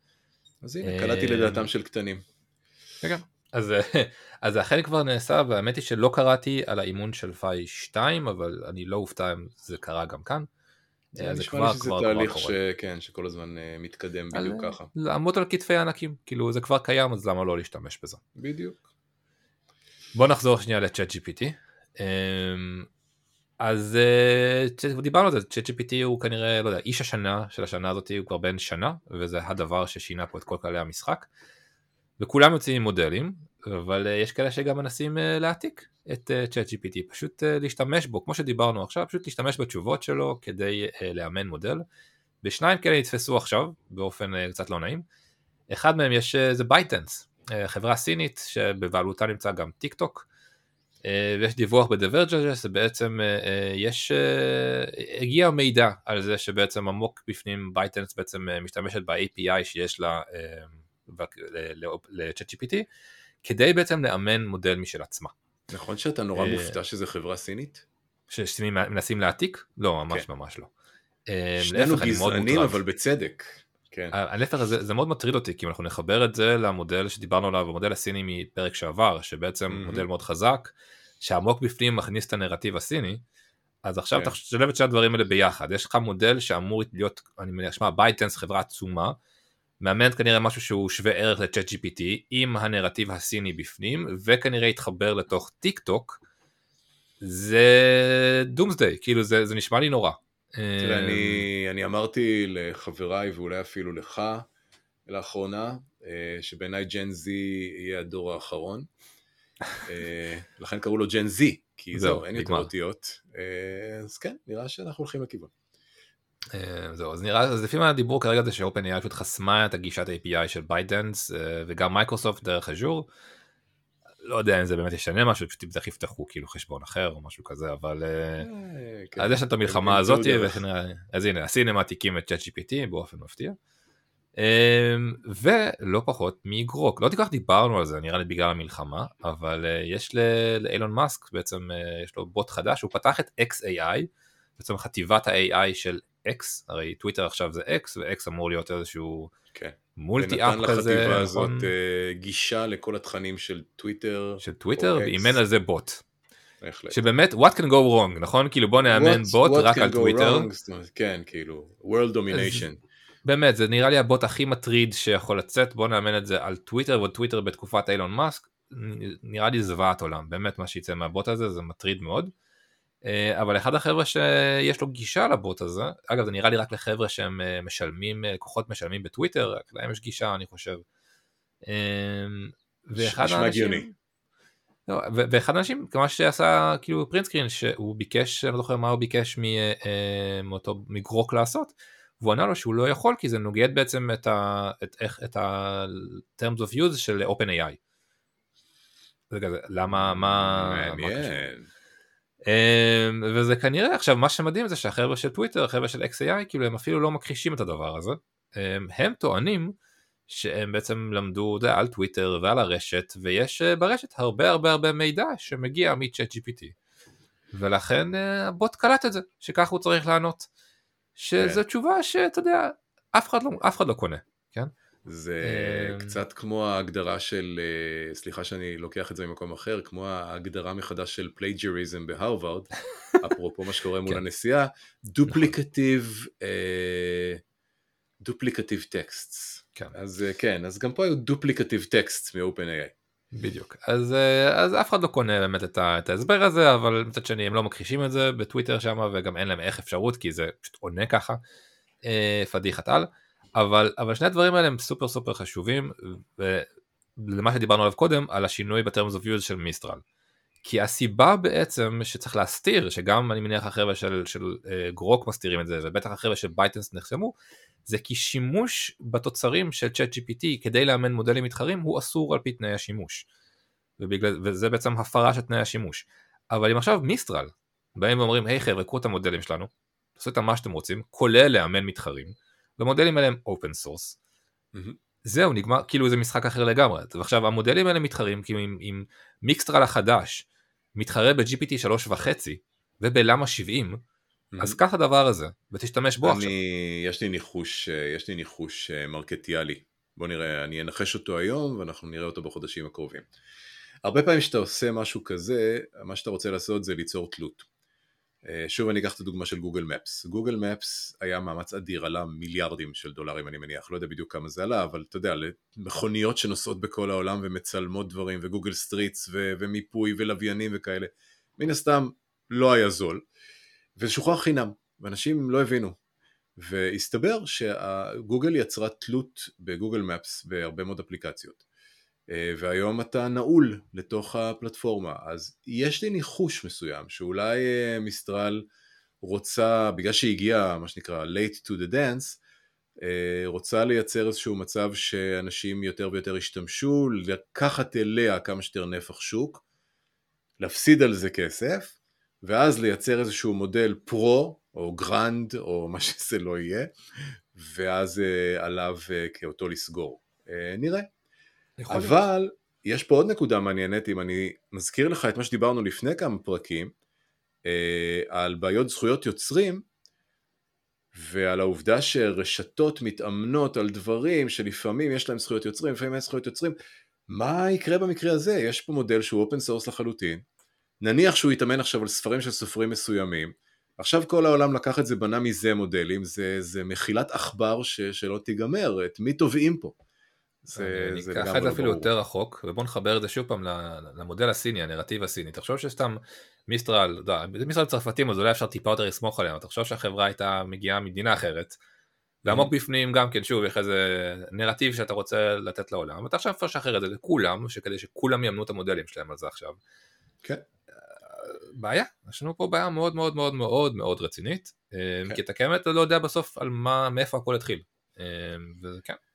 אז הנה, קלטתי אה, לדעתם של קטנים. אז, אז אכן כבר נעשה, והאמת היא שלא קראתי על האימון של פאי 2, אבל אני לא אופתע אם זה קרה גם כאן. זה נשמע לי שזה תהליך ש... כן, שכל הזמן מתקדם בדיוק. ככה. לעמוד על כתפי ענקים, כאילו זה כבר קיים אז למה לא להשתמש בזה. בדיוק. בוא נחזור שנייה לצ'אט GPT. אמ, אז uh, דיברנו על זה, צ'אט GPT הוא כנראה, לא יודע, איש השנה של השנה הזאת הוא כבר בן שנה, וזה הדבר ששינה פה את כל כללי המשחק. וכולם יוצאים עם מודלים, אבל uh, יש כאלה שגם מנסים uh, להעתיק את ChatGPT, פשוט להשתמש בו, כמו שדיברנו עכשיו, פשוט להשתמש בתשובות שלו כדי לאמן מודל. ושניים כאלה נתפסו עכשיו, באופן קצת לא נעים. אחד מהם יש, זה ByteDance, חברה סינית שבבעלותה נמצא גם TikTok, uh, ויש דיווח ב-The Verge שבעצם uh, uh, יש, הגיע מידע על זה שבעצם עמוק בפנים ByteDance בעצם משתמשת ב-API שיש לה ל- ChatGPT, כדי בעצם לאמן מודל משל עצמה. נכון שאתה נורא אה, מופתע שזה חברה סינית? שסינים מנסים להעתיק? לא, ממש כן. ממש לא. אה, שנינו גזענים אבל בצדק. כן. להפך זה, זה מאוד מטריד אותי כי אם אנחנו נחבר את זה למודל שדיברנו עליו המודל הסיני מפרק שעבר שבעצם mm-hmm. מודל מאוד חזק שעמוק בפנים מכניס את הנרטיב הסיני אז עכשיו כן. תשלב את שני הדברים האלה ביחד יש לך מודל שאמור להיות אני מניח שמע ByteDance חברה עצומה מאמנת כנראה משהו שהוא שווה ערך לצ'אט GPT עם הנרטיב הסיני בפנים וכנראה יתחבר לתוך טיק טוק זה דומסדיי כאילו זה, זה נשמע לי נורא. תראה, אני, אני אמרתי לחבריי ואולי אפילו לך לאחרונה אה, שבעיניי ג'ן זי יהיה הדור האחרון אה, לכן קראו לו ג'ן זי כי זהו, אין יותר אותיות אה, אז כן נראה שאנחנו הולכים לכיוון. זהו אז נראה אז לפי מה דיברו כרגע זה ש-OpenAI פשוט חסמה את הגישת API של ByteDance וגם מייקרוסופט דרך אג'ור. לא יודע אם זה באמת ישנה משהו פשוט בטח יפתחו כאילו חשבון אחר או משהו כזה אבל אה, כן. אז יש את המלחמה הזאת אז הנה הסינים מעתיקים את ChatGPT באופן מפתיע. ולא פחות מ-Grok לא כל כך דיברנו על זה נראה לי בגלל המלחמה אבל יש לאילון מאסק בעצם יש לו בוט חדש הוא פתח את XAI בעצם חטיבת ה-AI של X, הרי טוויטר עכשיו זה X, ו-X אמור להיות איזשהו כן. multi app כזה, ונתן לחטיבה הזאת נכון? גישה לכל התכנים של טוויטר, של טוויטר, ואימן על זה בוט. בהחלט. שבאמת, what can go wrong, נכון? כאילו בוא נאמן what, בוט what רק על טוויטר. Wrong, כן, כאילו, world domination. באמת, זה נראה לי הבוט הכי מטריד שיכול לצאת, בוא נאמן את זה על טוויטר, וטוויטר בתקופת אילון מאסק, נראה לי זוועת עולם, באמת מה שיצא מהבוט הזה זה מטריד מאוד. אה, אבל אחד החבר'ה שיש לו גישה לבוט הזה, אגב זה נראה לי רק לחבר'ה שהם אה, משלמים, אה, לקוחות משלמים בטוויטר, רק להם יש גישה אני חושב. ואחד האנשים, לא, ואחד האנשים, כמו שעשה כאילו פרינט סקרין, שהוא ביקש, אני לא זוכר מה הוא ביקש מאותו מגרוק לעשות, והוא ענה לו שהוא לא יכול כי זה נוגד בעצם את ה... את, איך, את ה-terms of use של OpenAI. למה, מה... מעניין. אמ, וזה כנראה עכשיו מה שמדהים זה שהחבר'ה של טוויטר החבר'ה של XAI כאילו הם אפילו לא מכחישים את הדבר הזה. אמ, הם טוענים שהם בעצם למדו זה, על טוויטר ועל הרשת ויש אה, ברשת הרבה הרבה הרבה מידע שמגיע מצ'אט GPT ולכן אה, הבוט קלט את זה שככה הוא צריך לענות. שזו כן. תשובה שאתה יודע אף אחד לא, אף אחד לא קונה זה אמ. קצת כמו ההגדרה של, אה, סליחה שאני לוקח את זה ממקום אחר, כמו ההגדרה מחדש של plagiarism בהרווארד, אפרופו מה שקורה מול כן. הנסיעה, duplicative, duplicative texts. כן. אז אה, כן, אז גם פה היו duplicative texts מ-OpenAI. בדיוק אז אה, אז אף אחד לא קונה באמת את, ה, את ההסבר הזה אבל מצד שני הם לא מכחישים את זה בטוויטר שם וגם אין להם איך אפשרות כי זה פשוט עונה ככה אה, פדיחת על אבל אבל שני הדברים האלה הם סופר סופר חשובים ולמה שדיברנו עליו קודם על השינוי ב-terms of use של מיסטרל. כי הסיבה בעצם שצריך להסתיר שגם אני מניח החבר'ה של, של אה, Grok מסתירים את זה ובטח החבר'ה של ByteDance נחסמו זה כי שימוש בתוצרים של ChatGPT כדי לאמן מודלים מתחרים הוא אסור על פי תנאי השימוש. ובגלל, וזה בעצם הפרה של תנאי השימוש. אבל אם עכשיו מיסטרל באים ואומרים היי חבר'ה קחו את המודלים שלנו, תעשו את מה שאתם רוצים, כולל לאמן מתחרים, והמודלים האלה הם open source. זהו נגמר כאילו זה משחק אחר לגמרי ועכשיו המודלים האלה מתחרים כאילו עם, עם Mixtral החדש מתחרה ב-GPT 3.5 וב-Llama 70 אז קח הדבר הזה ותשתמש בו עכשיו. אני, יש לי ניחוש, אה, יש לי ניחוש אה, מרקטיאלי. בוא נראה, אני אנחש אותו היום ואנחנו נראה אותו בחודשים הקרובים. הרבה פעמים כשאתה עושה משהו כזה, מה שאתה רוצה לעשות זה ליצור תלות. אה, שוב אני אקח את הדוגמה של Google Maps. Google Maps היה מאמץ אדיר, עלה מיליארדים של דולרים אני מניח, לא יודע בדיוק כמה זה עלה, אבל אתה יודע, למכוניות שנוסעות בכל העולם ומצלמות דברים, ו Google Streets, ו- ומיפוי ולוויינים וכאלה, מן הסתם לא היה זול. וזה שוחרר חינם, ואנשים לא הבינו. והסתבר שגוגל יצרה תלות ב Google Maps בהרבה מאוד אפליקציות. אה, והיום אתה נעול לתוך הפלטפורמה, אז יש לי ניחוש מסוים שאולי אה, מיסטרל רוצה, בגלל שהיא הגיעה מה שנקרא late to the dance, אה, רוצה לייצר איזשהו מצב שאנשים יותר ויותר ישתמשו, לקחת אליה כמה שיותר נפח שוק, להפסיד על זה כסף, ואז לייצר איזשהו מודל Pro או Grand או מה שזה לא יהיה, ואז עליו כאותו לסגור. נראה. יכול להיות. יש פה עוד נקודה מעניינת, אם אני מזכיר לך את מה שדיברנו לפני כמה פרקים, אה, על בעיות זכויות יוצרים, ועל העובדה שרשתות מתאמנות על דברים שלפעמים יש להם זכויות יוצרים, לפעמים אין זכויות יוצרים, מה יקרה במקרה הזה? יש פה מודל שהוא open source לחלוטין, נניח שהוא יתאמן עכשיו על ספרים של סופרים מסוימים, עכשיו כל העולם לקח את זה, בנה מזה מודלים, זה, זה מחילת עכבר שלא תיגמר, את מי תובעים פה? זה, זה לגמרי לא ברור. ניקח את זה אפילו יותר רחוק, ובוא נחבר את זה שוב פעם למודל הסיני, הנרטיב הסיני. תחשוב שסתם מיסטרל, יודע, מיסטרל צרפתים, אז אולי אפשר טיפה יותר לסמוך עליהם, תחשוב שהחברה הייתה מגיעה ממדינה אחרת, ועמוק בפנים גם כן, שוב, יש איזה נרטיב שאתה רוצה לתת לעולם, ואתה עכשיו אפשר לשחרר את זה לכולם, שכדי שכולם יאמנו את המודלים שלהם על זה עכשיו. כן. בעיה, יש לנו פה בעיה מאוד מאוד מאוד מאוד מאוד רצינית, כן. כי אתה באמת לא יודע בסוף על מה, מאיפה הכל התחיל, אמ, וזה כן. אה,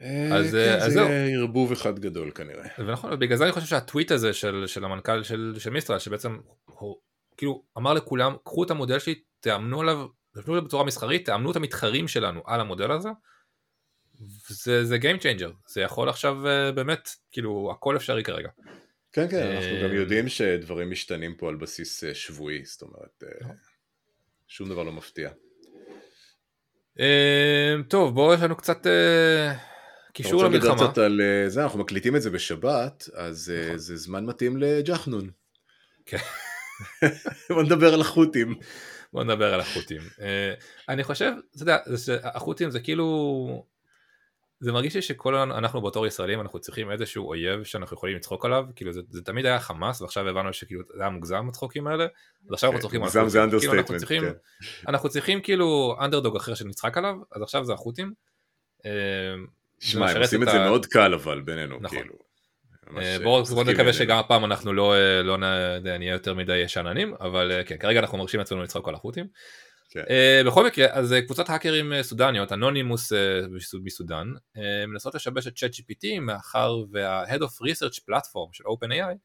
אז, כן, אז זה זהו. ערבוב אחד גדול כנראה. ונכון, בגלל זה אני חושב שהטוויט הזה של, של המנכ"ל של, של מיסטרל, שבעצם הוא כאילו אמר לכולם, קחו את המודל שלי, תאמנו עליו, תאמנו עליו בצורה מסחרית, תאמנו את המתחרים שלנו על המודל הזה, זה, זה Game Changer, זה יכול עכשיו אה, באמת, כאילו הכל אפשרי כרגע. כן, כן, אנחנו גם אה, יודעים שדברים משתנים פה על בסיס אה, שבועי, זאת אומרת, אה, נכון. שום דבר לא מפתיע. טוב, בואו יש לנו קצת קישור למלחמה. אתה רוצה לדעת קצת על זה, אנחנו מקליטים את זה בשבת, אז נכון. זה זמן מתאים לג'חנון. כן. בוא נדבר על החות'ים. בוא נדבר על החות'ים. אני חושב, אתה יודע, החות'ים זה כאילו זה מרגיש לי שכל אנחנו בתור ישראלים אנחנו צריכים איזשהו אויב שאנחנו יכולים לצחוק עליו כאילו זה, זה תמיד היה חמאס ועכשיו הבנו שכאילו זה היה מוגזם הצחוקים האלה אז עכשיו אנחנו צוחקים על החות'ים. זה understatement. אנחנו, צריכים, כן. אנחנו צריכים כאילו אנדרדוג אחר שנצחק עליו אז עכשיו זה החות'ים. אה, שמע הם עושים את זה מאוד קל אבל בינינו נכון. כאילו. אה, בואו נקווה שגם הפעם אנחנו לא, אה, לא נהיה יותר מדי שאננים אבל כן כרגע אנחנו מרשים לעצמנו לצחוק על החות'ים. כן. Uh, בכל מקרה, אז קבוצת האקרים סודניות, אנונימוס uh, מסודן, uh, מנסות לשבש את ChatGPT מאחר וה-Head of Research Platform של OpenAI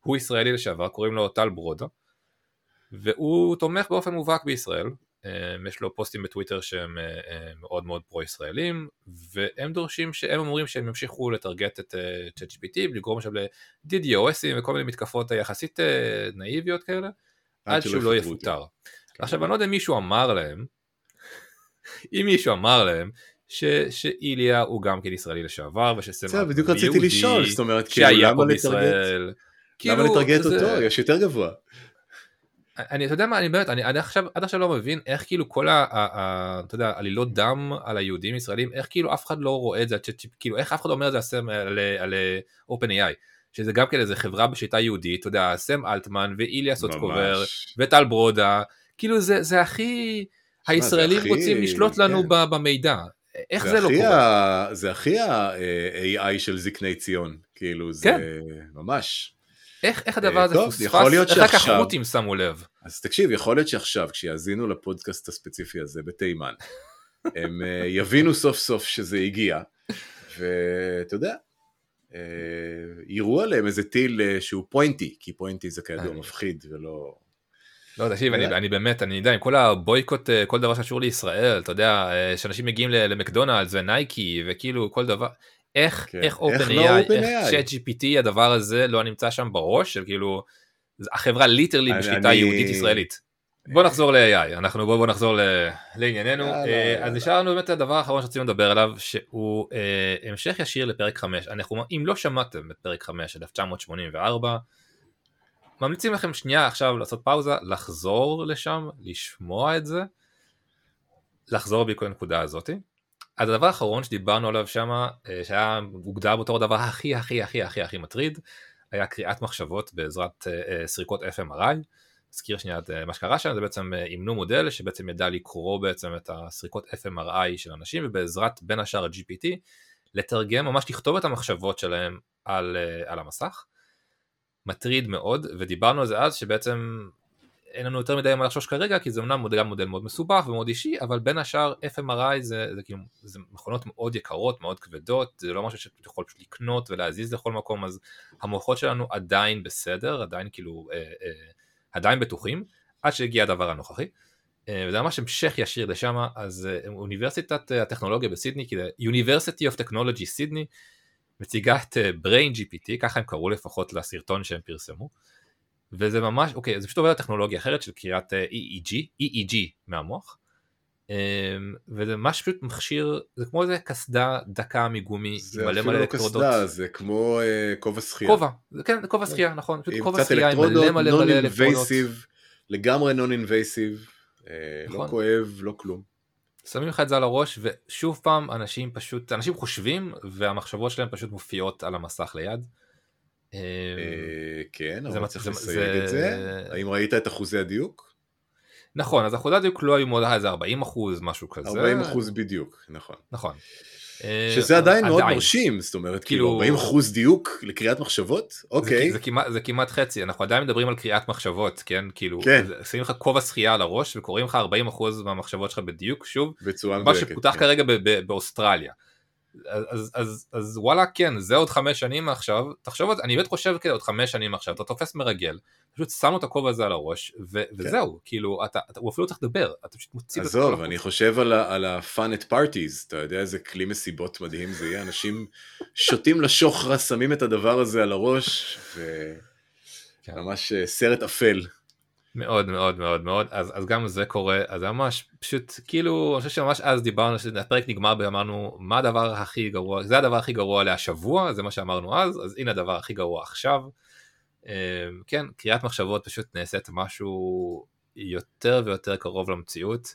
הוא ישראלי לשעבר, קוראים לו טל ברודה, והוא תומך באופן מובהק בישראל, יש לו פוסטים בטוויטר שהם uh, uh, מאוד מאוד פרו-ישראלים, והם דורשים שהם אומרים שהם ימשיכו לטרגט את uh, ChatGPT, לגרום עכשיו ל-DDoSים וכל מיני מתקפות יחסית נאיביות כאלה, עד שהוא לא יפוטר. עכשיו אני לא יודע אם מישהו אמר להם, אם מישהו אמר להם, ש, שאיליה הוא גם כן ישראלי לשעבר ושסם זה בדיוק רציתי לשאול זאת אומרת כאילו למה לטרגט. למה לטרגט זה- אותו? יש יותר גבוה אני אתה יודע מה אני באמת אני עד עכשיו עד עכשיו לא מבין איך כאילו כל ה... ה, ה אתה יודע עלילות דם על היהודים ישראלים איך כאילו אף אחד לא רואה את זה כאילו איך אף אחד לא אומר את זה על סם על, על open AI שזה גם כן איזה חברה בשיטה יהודית אתה יודע סם אלטמן ואיליה סוצקובר. וטל ברודה כאילו זה זה הכי הישראלים הכי- רוצים לשלוט לנו כן. במידע איך זה לא הכי קורה ה- זה הכי ה-AI של זקני ציון כאילו זה כן. ממש איך איך הדבר הזה טוב, פוספס? איך רק החות'ים שמו לב? אז תקשיב, יכול להיות שעכשיו, כשיאזינו לפודקאסט הספציפי הזה בתימן, הם אה, יבינו סוף סוף שזה הגיע, ואתה יודע, אה, יירו עליהם איזה טיל אה, שהוא pointy, כי pointy זה כידוע מפחיד ולא... לא תקשיב אני. אני באמת אני יודע עם כל ה boycott אה, כל דבר שקשור לישראל אתה יודע אה, שאנשים מגיעים למקדונלדס ונייקי וכאילו כל דבר איך כן. איך Open לא OpenAI? איך ChatGPT הדבר הזה לא נמצא שם בראש של כאילו החברה literally אני- בשליטה אני- יהודית ישראלית. בוא נחזור ל-AI אנחנו בוא, בוא נחזור ל- לענייננו אה, אז. נשאר לנו באמת הדבר האחרון שרצינו לדבר עליו שהוא אה, המשך ישיר לפרק 5 אנחנו אם לא שמעתם את פרק 5 של 1984 ממליצים לכם שנייה עכשיו לעשות פאוזה, לחזור לשם, לשמוע את זה, לחזור בדיוק לנקודה הזאתי. אז הדבר האחרון שדיברנו עליו שם, אה, שהיה הוגדר בתור הדבר הכי הכי הכי הכי הכי מטריד, היה קריאת מחשבות בעזרת אה, אה, סריקות FMRI. אזכיר שנייה את מה שקרה שם, זה בעצם אימנו מודל שבעצם ידע לקרוא בעצם את הסריקות FMRI של אנשים ובעזרת בין השאר ה-GPT לתרגם, ממש לכתוב את המחשבות שלהם על, על המסך. מטריד מאוד, ודיברנו על זה אז שבעצם אין לנו יותר מדי מה לחשוש כרגע, כי זה אמנם גם מודל מאוד מסובך ומאוד אישי, אבל בין השאר FMRI זה, זה כאילו, זה מכונות מאוד יקרות, מאוד כבדות, זה לא משהו שאתה יכול פשוט לקנות ולהזיז לכל מקום, אז המוחות שלנו עדיין בסדר, עדיין כאילו, אה, אה, עדיין בטוחים, עד שהגיע הדבר הנוכחי. אה, וזה ממש המשך ישיר לשם, אז אה, אוניברסיטת אה, הטכנולוגיה בסידני, זה University of Technology סידני, מציגה את Brain GPT, ככה הם קראו לפחות לסרטון שהם פרסמו, וזה ממש, אוקיי, זה פשוט עובד על טכנולוגיה אחרת של קריאת אה, EEG, EEG מהמוח, אה, וזה ממש פשוט מכשיר, זה כמו איזה קסדה דקה מגומי, זה מלא אפילו מלא לא אלקטרודות. קסדה, זה כמו אה, כובע שחייה. כובע, זה כן, זה כובע שחייה, נכון, פשוט כובע שחייה עם מלא מלא מלא אלקטרודות. לגמרי non-invasive, אה, לא נכון. כואב, לא כלום. שמים לך את זה על הראש ושוב פעם אנשים פשוט אנשים חושבים והמחשבות שלהם פשוט מופיעות על המסך ליד. אה, אה, כן, אבל צריך לסייג את זה. האם ראית את אחוזי הדיוק? נכון אז אחוזי הדיוק לא היו מאוד איזה 40 אחוז משהו כזה 40 אחוז בדיוק, נכון. נכון. אה, שזה עדיין מאוד. מרשים, זאת אומרת, כאילו- כאילו 40 אחוז דיוק לקריאת מחשבות? אוקיי. זה, כמעט, חצי אנחנו עדיין מדברים על קריאת מחשבות כן כאילו כן. שמים לך כובע שחייה על הראש וקוראים לך 40 אחוז מהמחשבות שלך בדיוק שוב בצורה מה מדויקת. שפותח כן. כרגע באוסטרליה. אז, אז, אז, וואלה כן זה עוד חמש שנים מעכשיו תחשוב על זה אני באמת חושב כאילו עוד חמש שנים מעכשיו אתה תופס מרגל פשוט שם לו את הכובע הזה על הראש ו- וזהו כאילו אתה, אתה הוא אפילו צריך לדבר אתה פשוט מוציא את עזוב, הכל אני. חושב על על ה-fun at parties, אתה יודע איזה כלי מסיבות מדהים זה יהיה, אנשים שותים לשוחרה, שמים את הדבר הזה על הראש, כן. וממש אה, סרט אפל. מאוד מאוד מאוד מאוד אז, אז גם זה קורה אז זה ממש פשוט כאילו אני חושב שממש אז דיברנו שהפרק נגמר ואמרנו מה הדבר הכי גרוע זה הדבר הכי גרוע להשבוע זה מה שאמרנו אז אז הנה הדבר הכי גרוע עכשיו. אה, כן קריאת מחשבות פשוט נעשית משהו יותר ויותר קרוב למציאות.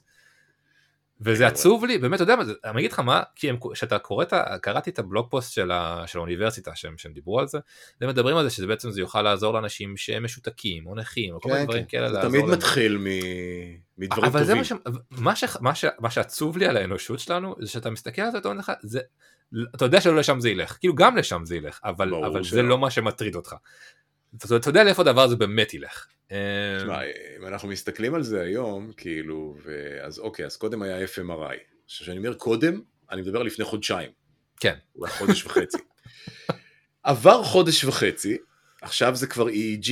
וזה. עצוב לי באמת אתה יודע מה זה אני אגיד לך מה כי כשאתה קורא את ה- קראתי את הבלוג פוסט של, ה, של האוניברסיטה שהם, שהם דיברו על זה הם מדברים על זה שזה בעצם זה יוכל לעזור לאנשים שהם משותקים או נכים או כל מיני כן, דברים כן. כאלה זה לעזור תמיד להם. מתחיל מ- מדברים אבל זה טובים. מה, ש... מה, ש... מה, ש... מה שעצוב לי על האנושות שלנו זה שאתה מסתכל על זה אתה אומר לך זה אתה יודע שלא לשם זה ילך כאילו גם לשם זה ילך אבל, אבל זה. לא מה שמטריד אותך. אתה, יודע לאיפה הדבר הזה באמת ילך. תשמע, אם אנחנו מסתכלים על זה היום, כאילו, אז אוקיי, אז קודם היה FMRI. כשאני אומר קודם, אני מדבר לפני חודשיים. כן. אולי חודש וחצי. עבר חודש וחצי, עכשיו זה כבר EEG.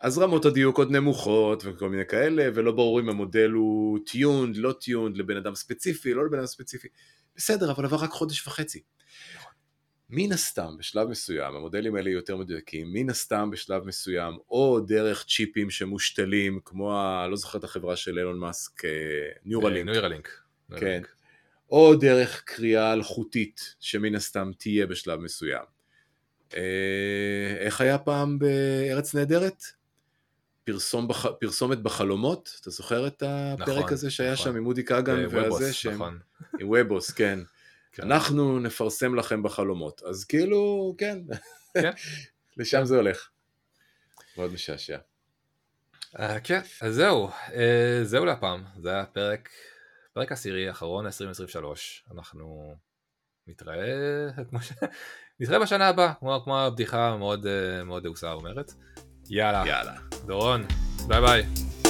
אז רמות הדיוק עוד נמוכות וכל מיני כאלה, ולא ברור אם המודל הוא tuned, לא tuned, לבן אדם ספציפי, לא לבן אדם ספציפי. בסדר, אבל עבר רק חודש וחצי. מן הסתם, בשלב מסוים, המודלים האלה יותר מדויקים, מן הסתם בשלב מסוים, או דרך צ'יפים שמושתלים, כמו, ה... לא זוכר את החברה של אילון מאסק, Neuralink, Neuralink. כן. או דרך קריאה אלחוטית, שמן הסתם תהיה בשלב מסוים. אה, איך היה פעם בארץ נהדרת? פרסום בח... פרסומת בחלומות, אתה זוכר את הפרק נכון, הזה שהיה נכון. שם עם אודי כגן והזה. נכון. עם וובוס, כן. כן. אנחנו נפרסם לכם בחלומות. אז כאילו, כן, כן. לשם זה הולך. מאוד משעשע. אה, כן, אז זהו, אה, זהו להפעם, זה היה פרק, פרק עשירי, אחרון 2023, אנחנו נתראה, כמו ש... נתראה בשנה הבאה, כמו, כמו הבדיחה המאוד אה, מאוד דאוסה אומרת. יאללה, יאללה. דורון, ביי ביי.